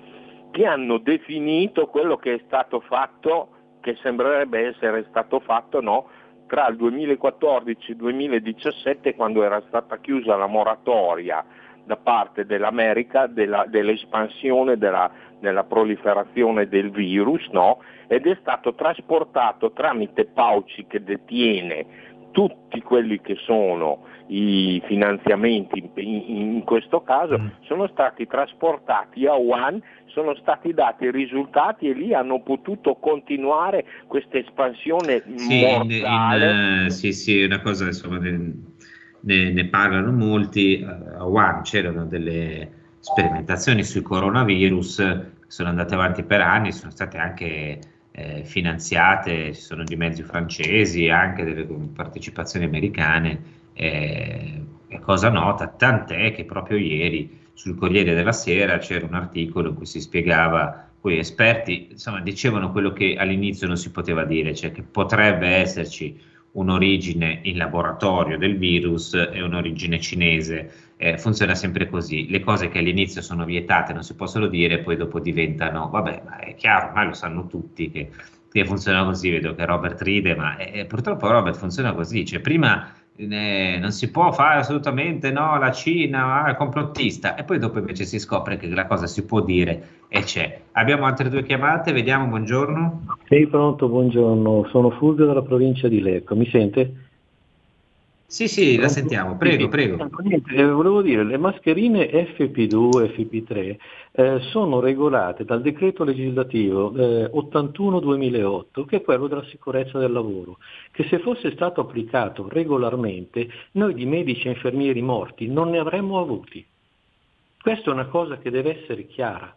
che hanno definito quello che è stato fatto, che sembrerebbe essere stato fatto no, tra il 2014 e il 2017 quando era stata chiusa la moratoria da parte dell'America della, dell'espansione della, della, proliferazione del virus no? ed è stato trasportato tramite Pauci che detiene tutti quelli che sono i finanziamenti in, in questo caso mm. sono stati trasportati a Wuhan, sono stati dati i risultati e lì hanno potuto continuare questa espansione sì, mortale. In, uh, sì, sì, una cosa insomma, ne, ne parlano molti, eh, a Wuhan c'erano delle sperimentazioni sui coronavirus che sono andate avanti per anni, sono state anche eh, finanziate, ci sono di mezzi francesi, anche delle partecipazioni americane, eh, è cosa nota, tant'è che proprio ieri sul Corriere della Sera c'era un articolo in cui si spiegava cui esperti insomma, dicevano quello che all'inizio non si poteva dire, cioè che potrebbe esserci un'origine in laboratorio del virus e un'origine cinese. Eh, funziona sempre così. Le cose che all'inizio sono vietate non si possono dire, poi dopo diventano, vabbè, ma è chiaro, ormai lo sanno tutti che, che funziona così. Vedo che Robert ride, ma eh, purtroppo Robert funziona così. Cioè, prima non si può fare assolutamente no, la Cina è complottista e poi dopo invece si scopre che la cosa si può dire e c'è. Abbiamo altre due chiamate, vediamo, buongiorno. Sei pronto, buongiorno, sono Fulvio dalla provincia di Lecco, mi sente? Sì, sì, la sentiamo, prego, prego. Eh, volevo dire, le mascherine FP2 e FP3 eh, sono regolate dal decreto legislativo eh, 81-2008, che è quello della sicurezza del lavoro, che se fosse stato applicato regolarmente, noi di medici e infermieri morti non ne avremmo avuti. Questa è una cosa che deve essere chiara.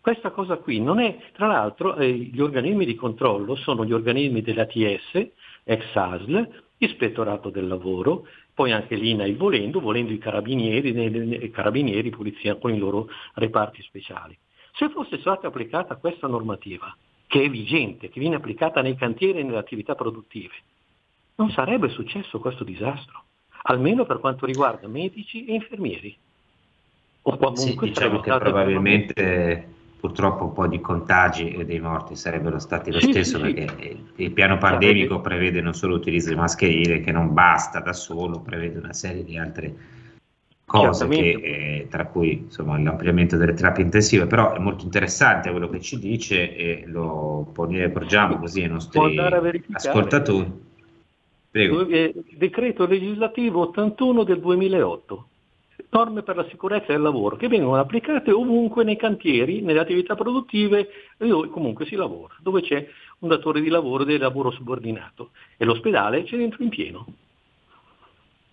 Questa cosa qui non è, tra l'altro, eh, gli organismi di controllo sono gli organismi dell'ATS, ex ASL, ispettorato del lavoro, poi anche l'INAI volendo, volendo i carabinieri, i carabinieri, polizia con i loro reparti speciali. Se fosse stata applicata questa normativa, che è vigente, che viene applicata nei cantieri e nelle attività produttive, non sarebbe successo questo disastro, almeno per quanto riguarda medici e infermieri. O comunque sì, diciamo che probabilmente purtroppo un po' di contagi e dei morti sarebbero stati lo stesso perché il piano pandemico prevede non solo l'utilizzo di mascherine che non basta da solo, prevede una serie di altre cose che, eh, tra cui insomma, l'ampliamento delle terapie intensive, però è molto interessante quello che ci dice e lo porgiamo così ai nostri ascoltatori. Prego. Eh, decreto legislativo 81 del 2008 norme per la sicurezza del lavoro che vengono applicate ovunque nei cantieri, nelle attività produttive dove comunque si lavora, dove c'è un datore di lavoro del lavoro subordinato e l'ospedale c'è dentro in pieno.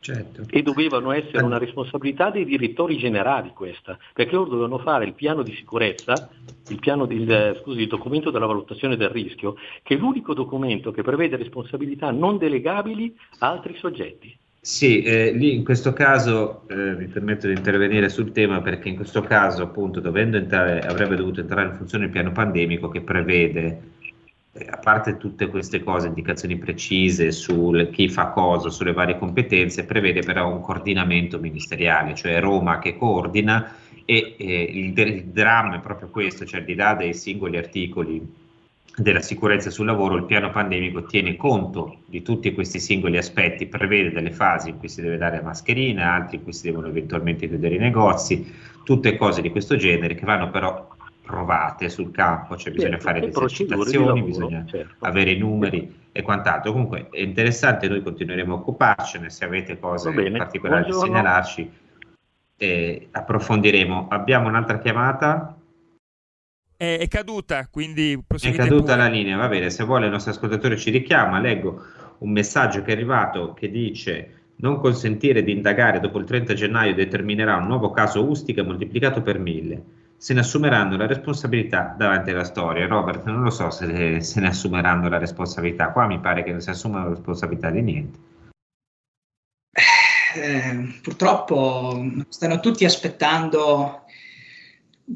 Certo. E dovevano essere una responsabilità dei direttori generali questa, perché loro dovevano fare il piano di sicurezza, il, piano di, scusi, il documento della valutazione del rischio, che è l'unico documento che prevede responsabilità non delegabili a altri soggetti. Sì, eh, lì in questo caso eh, mi permetto di intervenire sul tema perché in questo caso appunto dovendo entrare, avrebbe dovuto entrare in funzione il piano pandemico che prevede, eh, a parte tutte queste cose, indicazioni precise su chi fa cosa, sulle varie competenze, prevede però un coordinamento ministeriale, cioè Roma che coordina e eh, il, il dramma è proprio questo, cioè al di là dei singoli articoli della sicurezza sul lavoro, il piano pandemico tiene conto di tutti questi singoli aspetti, prevede delle fasi in cui si deve dare la mascherina, altri in cui si devono eventualmente chiudere i negozi, tutte cose di questo genere che vanno però provate sul campo, cioè bisogna certo, fare le esercitazioni, bisogna certo. avere i numeri e quant'altro. Comunque è interessante, noi continueremo a occuparcene, se avete cose particolari da segnalarci eh, approfondiremo. Abbiamo un'altra chiamata? È, è caduta, quindi È caduta pure. la linea, va bene, se vuole il nostro ascoltatore ci richiama, leggo un messaggio che è arrivato che dice non consentire di indagare dopo il 30 gennaio determinerà un nuovo caso Ustica moltiplicato per mille. Se ne assumeranno la responsabilità davanti alla storia. Robert, non lo so se se ne assumeranno la responsabilità. Qua mi pare che non si assumano la responsabilità di niente. Eh, purtroppo stanno tutti aspettando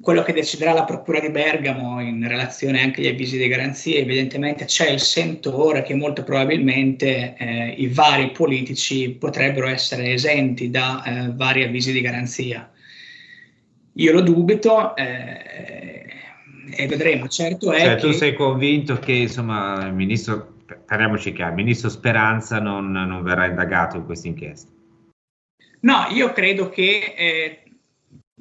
quello che deciderà la Procura di Bergamo in relazione anche agli avvisi di garanzia, evidentemente c'è il sentore che molto probabilmente eh, i vari politici potrebbero essere esenti da eh, vari avvisi di garanzia. Io lo dubito eh, e vedremo. Certo è cioè, che... tu sei convinto che insomma il ministro, parliamoci chiaro, il ministro Speranza non, non verrà indagato in questa inchiesta? No, io credo che eh,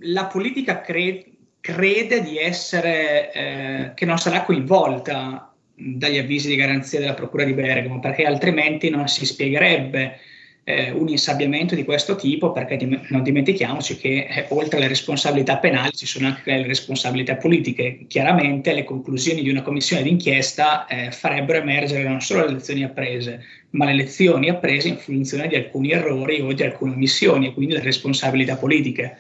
la politica crede crede di essere, eh, che non sarà coinvolta dagli avvisi di garanzia della Procura di Bergamo, perché altrimenti non si spiegherebbe eh, un insabbiamento di questo tipo, perché dim- non dimentichiamoci che eh, oltre alle responsabilità penali ci sono anche le responsabilità politiche. Chiaramente le conclusioni di una commissione d'inchiesta eh, farebbero emergere non solo le lezioni apprese, ma le lezioni apprese in funzione di alcuni errori o di alcune omissioni e quindi le responsabilità politiche.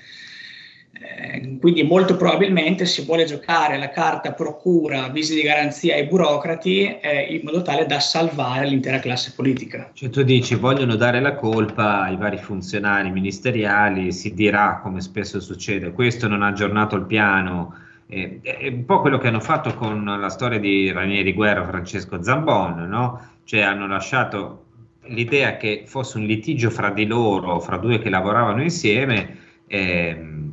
Eh, quindi molto probabilmente si vuole giocare la carta procura, avvisi di garanzia ai burocrati eh, in modo tale da salvare l'intera classe politica. Cioè tu dici vogliono dare la colpa ai vari funzionari ministeriali, si dirà come spesso succede, questo non ha aggiornato il piano Eh, è un po' quello che hanno fatto con la storia di Ranieri Guerra Francesco Zambon, no? Cioè hanno lasciato l'idea che fosse un litigio fra di loro, fra due che lavoravano insieme, ehm,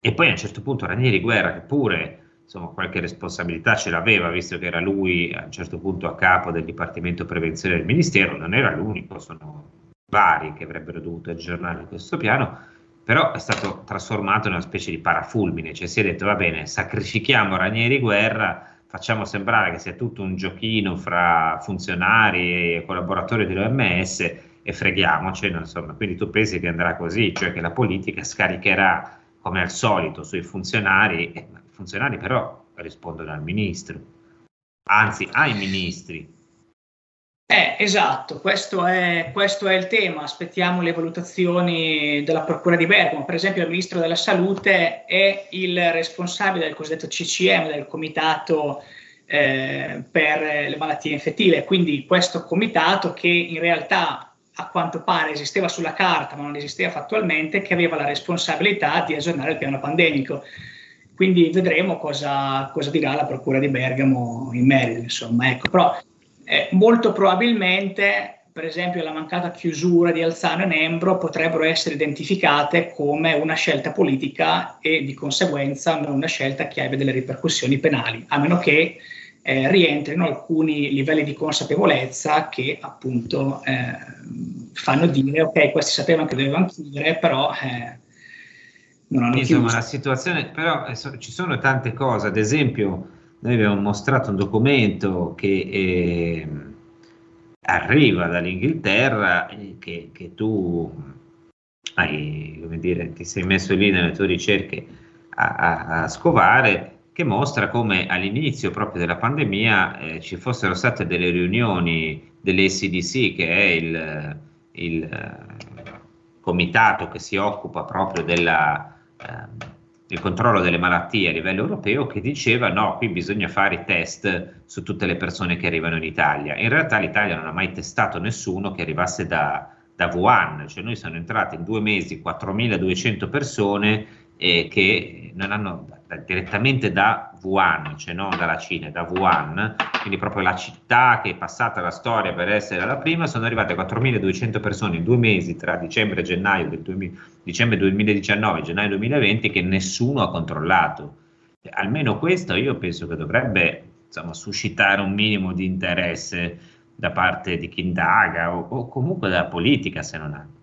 e poi a un certo punto Ranieri Guerra, che pure insomma, qualche responsabilità ce l'aveva, visto che era lui a un certo punto a capo del Dipartimento Prevenzione del Ministero, non era l'unico, sono vari che avrebbero dovuto aggiornare questo piano, però è stato trasformato in una specie di parafulmine, cioè si è detto va bene, sacrifichiamo Ranieri Guerra, facciamo sembrare che sia tutto un giochino fra funzionari e collaboratori dell'OMS e freghiamoci, insomma, quindi tu pensi che andrà così, cioè che la politica scaricherà come al solito sui funzionari, eh, i funzionari però rispondono al ministro, anzi ai ministri. Eh, esatto, questo è, questo è, il tema. Aspettiamo le valutazioni della Procura di Bergamo. Per esempio, il Ministro della Salute è il responsabile del cosiddetto CCM, del Comitato eh, per le malattie infettive. Quindi questo comitato che in realtà a quanto pare esisteva sulla carta, ma non esisteva fattualmente, che aveva la responsabilità di aggiornare il piano pandemico. Quindi vedremo cosa, cosa dirà la Procura di Bergamo in merito. Insomma, ecco. Però eh, molto probabilmente, per esempio, la mancata chiusura di Alzano e Nembro potrebbero essere identificate come una scelta politica e di conseguenza una scelta che abbia delle ripercussioni penali, a meno che eh, rientrino alcuni livelli di consapevolezza che appunto eh, fanno dire ok, questi sapevano che dovevano chiudere, però eh, non hanno Insomma, chiuso. la situazione, però eh, ci sono tante cose, ad esempio noi abbiamo mostrato un documento che eh, arriva dall'Inghilterra, che, che tu hai, come dire, ti sei messo lì nelle tue ricerche a, a, a scovare, che mostra come all'inizio proprio della pandemia eh, ci fossero state delle riunioni dell'ECDC, che è il, il eh, comitato che si occupa proprio della... Eh, il controllo delle malattie a livello europeo che diceva no, qui bisogna fare i test su tutte le persone che arrivano in Italia. In realtà l'Italia non ha mai testato nessuno che arrivasse da, da Wuhan, cioè noi siamo entrati in due mesi 4.200 persone eh, che non hanno direttamente da Wuhan, cioè non dalla Cina, da Wuhan, quindi proprio la città che è passata la storia per essere la prima, sono arrivate 4.200 persone in due mesi tra dicembre e gennaio del 2000, dicembre 2019 e gennaio 2020 che nessuno ha controllato. Almeno questo io penso che dovrebbe insomma, suscitare un minimo di interesse da parte di chi indaga o, o comunque della politica se non altro.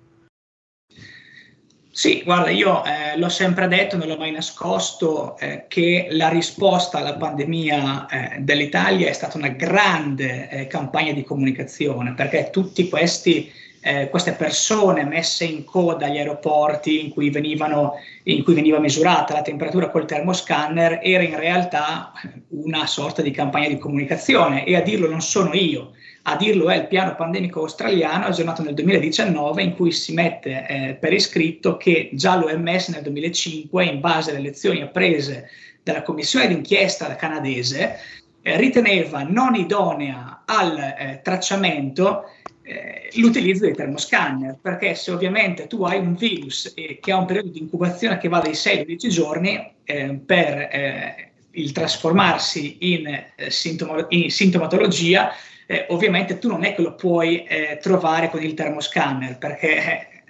Sì, guarda, io eh, l'ho sempre detto, non l'ho mai nascosto, eh, che la risposta alla pandemia eh, dell'Italia è stata una grande eh, campagna di comunicazione, perché tutte queste persone messe in coda agli aeroporti in cui, venivano, in cui veniva misurata la temperatura col termoscanner era in realtà una sorta di campagna di comunicazione. E a dirlo non sono io, a dirlo è il piano pandemico australiano aggiornato nel 2019 in cui si mette eh, per iscritto che già l'OMS nel 2005 in base alle lezioni apprese dalla commissione d'inchiesta canadese eh, riteneva non idonea al eh, tracciamento eh, l'utilizzo dei termoscanner. Perché se ovviamente tu hai un virus eh, che ha un periodo di incubazione che va dai 6 ai 12 giorni eh, per il trasformarsi in, sintomo- in sintomatologia eh, ovviamente tu non è che lo puoi eh, trovare con il termoscanner perché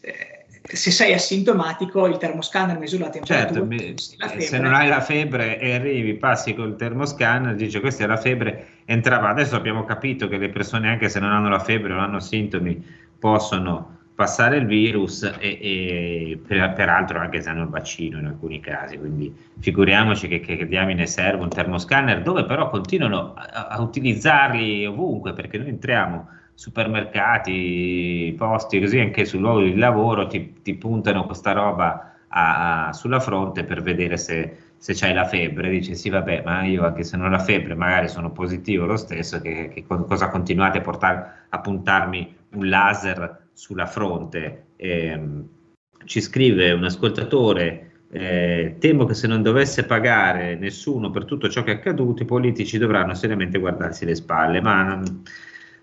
eh, se sei asintomatico il termoscanner misura la temperatura. Certo, mi, la se non hai la febbre e arrivi, passi col termoscanner, dice questa è la febbre, entrava. Adesso abbiamo capito che le persone anche se non hanno la febbre o hanno sintomi possono passare il virus e, e per, peraltro anche se hanno il vaccino in alcuni casi, quindi figuriamoci che, che, diamine serve un termoscanner dove però continuano a, a utilizzarli ovunque perché noi entriamo supermercati, posti così anche sul luogo di lavoro ti, ti puntano questa roba a, a, sulla fronte per vedere se, se c'hai la febbre, dici sì vabbè ma io anche se non ho la febbre magari sono positivo lo stesso, che, che cosa continuate a, portare, a puntarmi un laser sulla fronte. Eh, ci scrive un ascoltatore, eh, temo che se non dovesse pagare nessuno per tutto ciò che è accaduto, i politici dovranno seriamente guardarsi le spalle, ma non,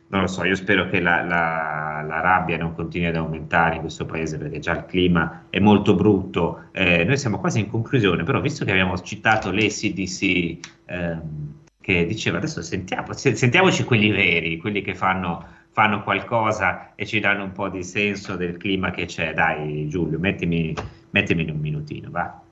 non lo so, io spero che la, la, la, rabbia non continui ad aumentare in questo paese perché già il clima è molto brutto. Eh, noi siamo quasi in conclusione, però visto che abbiamo citato l'ACDC ehm, che diceva adesso sentiamo, sentiamoci quelli veri, quelli che fanno, fanno, qualcosa e ci danno un po' di senso del clima che c'è. Dai Giulio, mettimi, mettimi un minutino, va.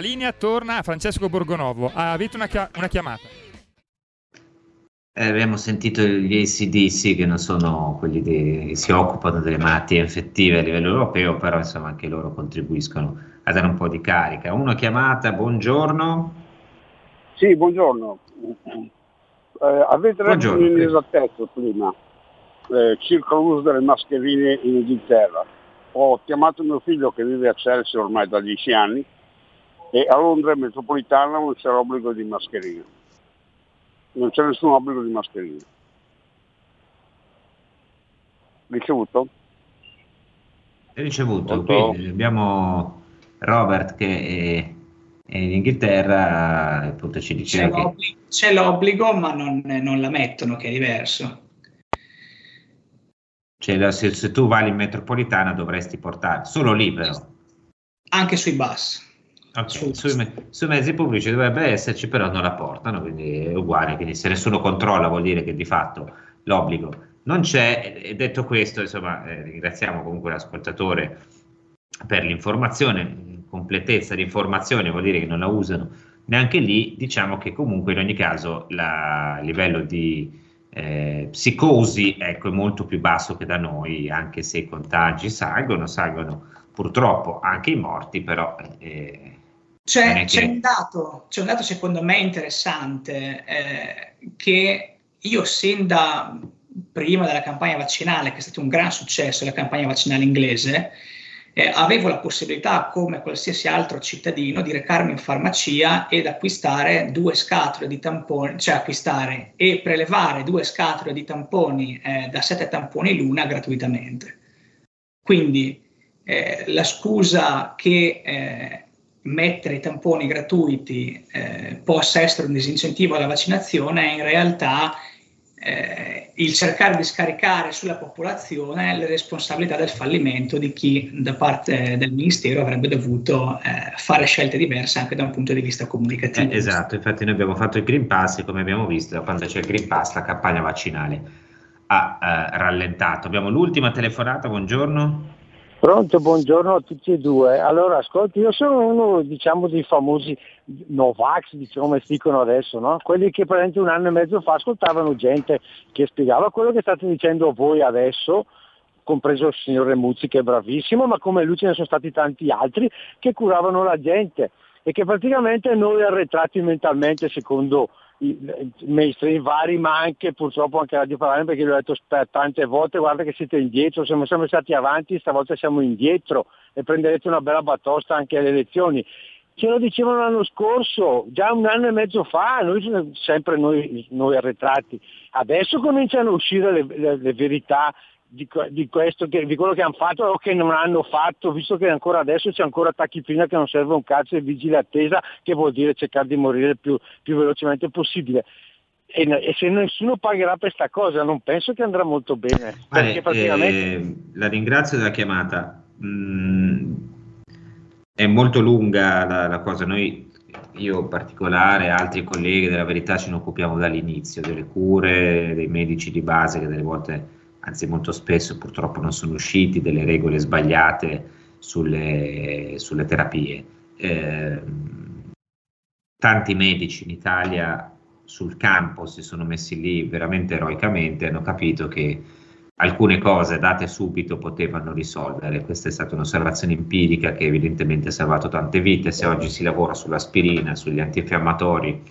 La linea torna a Francesco Borgonovo. Avete una, una chiamata? Eh, abbiamo sentito gli ACDC che non sono quelli che si occupano delle malattie infettive a livello europeo, però insomma anche loro contribuiscono a dare un po' di carica. Una chiamata, buongiorno. Sì, buongiorno. Eh, avete detto un'inesattezza prima eh, circa l'uso delle mascherine in Inghilterra. Ho chiamato mio figlio che vive a Chelsea ormai da dieci anni e a Londra metropolitana non c'è l'obbligo di mascherina. Non c'è nessun obbligo di mascherina. Ricevuto? È ricevuto. Qui abbiamo Robert che è in Inghilterra, appunto ci diceva c'è, l'obbligo, che... c'è l'obbligo ma non, non, la mettono, che è diverso. Cioè, se, se tu vai in metropolitana dovresti portare, solo lì però. Anche sui bus. Okay. Me- sui, mezzi pubblici dovrebbe esserci, però non la portano, quindi è uguale. Quindi se nessuno controlla vuol dire che di fatto l'obbligo non c'è. E detto questo, insomma, eh, ringraziamo comunque l'ascoltatore per l'informazione, completezza di informazione, vuol dire che non la usano neanche lì. Diciamo che comunque in ogni caso il livello di eh, psicosi ecco, è molto più basso che da noi, anche se i contagi salgono, salgono purtroppo anche i morti, però eh, c'è, c'è, un dato, c'è, un dato, secondo me interessante eh, che io sin da prima della campagna vaccinale, che è stato un gran successo la campagna vaccinale inglese, eh, avevo la possibilità, come qualsiasi altro cittadino, di recarmi in farmacia ed acquistare due scatole di tamponi, cioè acquistare e prelevare due scatole di tamponi eh, da sette tamponi l'una gratuitamente. Quindi eh, la scusa che eh, mettere i tamponi gratuiti eh, possa essere un disincentivo alla vaccinazione è in realtà eh, il cercare di scaricare sulla popolazione le responsabilità del fallimento di chi da parte del Ministero avrebbe dovuto eh, fare scelte diverse anche da un punto di vista comunicativo. Eh, esatto, infatti noi abbiamo fatto il Green Pass e come abbiamo visto da quando c'è il Green Pass la campagna vaccinale ha eh, rallentato. Abbiamo l'ultima telefonata, buongiorno. Pronto, buongiorno a tutti e due. Allora, ascolti, io sono uno, diciamo, dei famosi Novax, diciamo come dicono adesso, no? Quelli che praticamente un anno e mezzo fa ascoltavano gente che spiegava quello che state dicendo voi adesso, compreso il signor Remuzzi che è bravissimo, ma come lui ce ne sono stati tanti altri che curavano la gente e che praticamente noi arretrati mentalmente secondo mainstream vari, ma anche purtroppo anche Radio Parlare, perché l'ho detto tante volte, guarda che siete indietro, siamo sempre stati avanti, stavolta siamo indietro e prenderete una bella batosta anche alle elezioni. Ce lo dicevano l'anno scorso, già un anno e mezzo fa, noi sempre noi, noi arretrati. Adesso cominciano a uscire le, le, le verità di, di, questo, di, quello che hanno fatto o che non hanno fatto, visto che ancora adesso c'è ancora tachipina che non serve un cazzo e vigile attesa, che vuol dire cercare di morire più, più velocemente possibile. E, e, se nessuno pagherà per questa cosa non penso che andrà molto bene. Vale, praticamente... eh, la ringrazio della chiamata. Mm, è molto lunga la, la cosa. Noi io in particolare, altri colleghi della verità ce ne occupiamo dall'inizio, delle cure, dei medici di base che delle volte anzi molto spesso purtroppo non sono usciti, delle regole sbagliate sulle, sulle terapie. Eh, tanti medici in Italia sul campo si sono messi lì veramente eroicamente, hanno capito che alcune cose date subito potevano risolvere. Questa è stata un'osservazione empirica che evidentemente ha salvato tante vite. Se oggi si lavora sull'aspirina, sugli antinfiammatori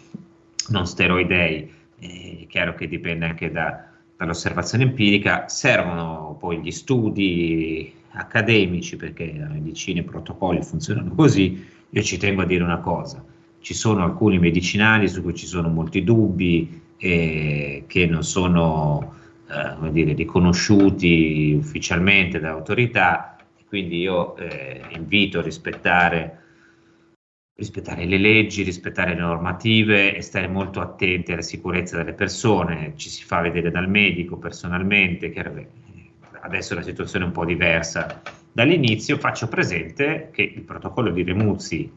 non steroidei, è chiaro che dipende anche da, dall'osservazione empirica, servono poi gli studi accademici perché la medicina e i protocolli funzionano così. Io ci tengo a dire una cosa, ci sono alcuni medicinali su cui ci sono molti dubbi e che non sono eh, dire, riconosciuti ufficialmente dall'autorità, quindi io eh, invito a rispettare rispettare le leggi, rispettare le normative e stare molto attenti alla sicurezza delle persone. Ci si fa vedere dal medico personalmente, che adesso la situazione è un po' diversa dall'inizio. Faccio presente che il protocollo di Remuzzi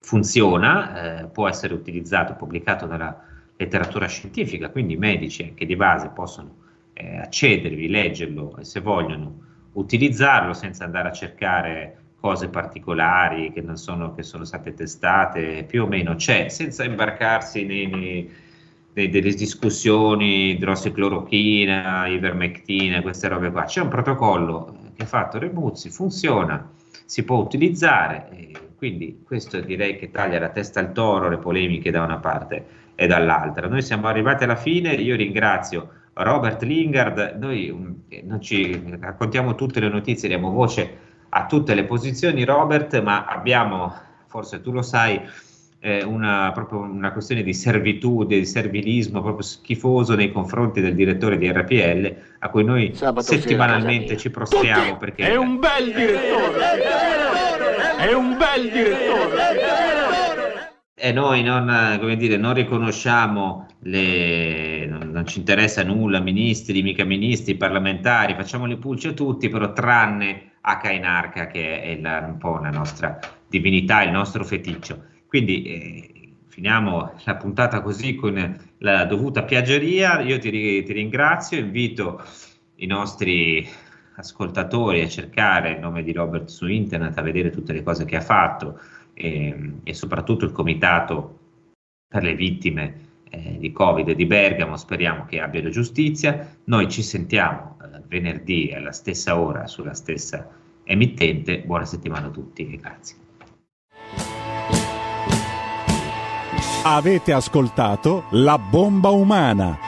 funziona, eh, può essere utilizzato, pubblicato dalla letteratura scientifica, quindi i medici anche di base possono eh, accedervi, leggerlo e se vogliono utilizzarlo senza andare a cercare cose particolari che, sono, che sono state testate, più o meno c'è, senza imbarcarsi nei, nei, nei, delle discussioni idrossiclorochina, ivermectina, queste robe qua. C'è un protocollo che ha fatto Remuzzi, funziona, si può utilizzare, quindi questo direi che taglia la testa al toro, le polemiche da una parte e dall'altra. Noi siamo arrivati alla fine, io ringrazio Robert Lingard, noi mm, non ci raccontiamo tutte le notizie, diamo voce a tutte le posizioni, Robert, ma abbiamo, forse tu lo sai, eh, una, proprio una questione di servitù, di servilismo proprio schifoso nei confronti del direttore di RPL, a cui noi Sabato settimanalmente ci prostiamo perché... È un bel direttore! È un bel direttore! E noi non, dire, non riconosciamo le, non, non, ci interessa nulla, ministri, mica ministri, parlamentari, facciamo le pulce a tutti, però tranne a Kainarca che è la, un po' la nostra divinità, il nostro feticcio. Quindi eh, finiamo la puntata così con la dovuta piaggeria. Io ti, ti ringrazio, invito i nostri ascoltatori a cercare il nome di Robert su internet, a vedere tutte le cose che ha fatto e, e soprattutto il comitato per le vittime eh, di Covid di Bergamo, speriamo che abbiano giustizia. Noi ci sentiamo eh, venerdì alla stessa ora sulla stessa emittente. Buona settimana a tutti e grazie. Avete ascoltato La bomba umana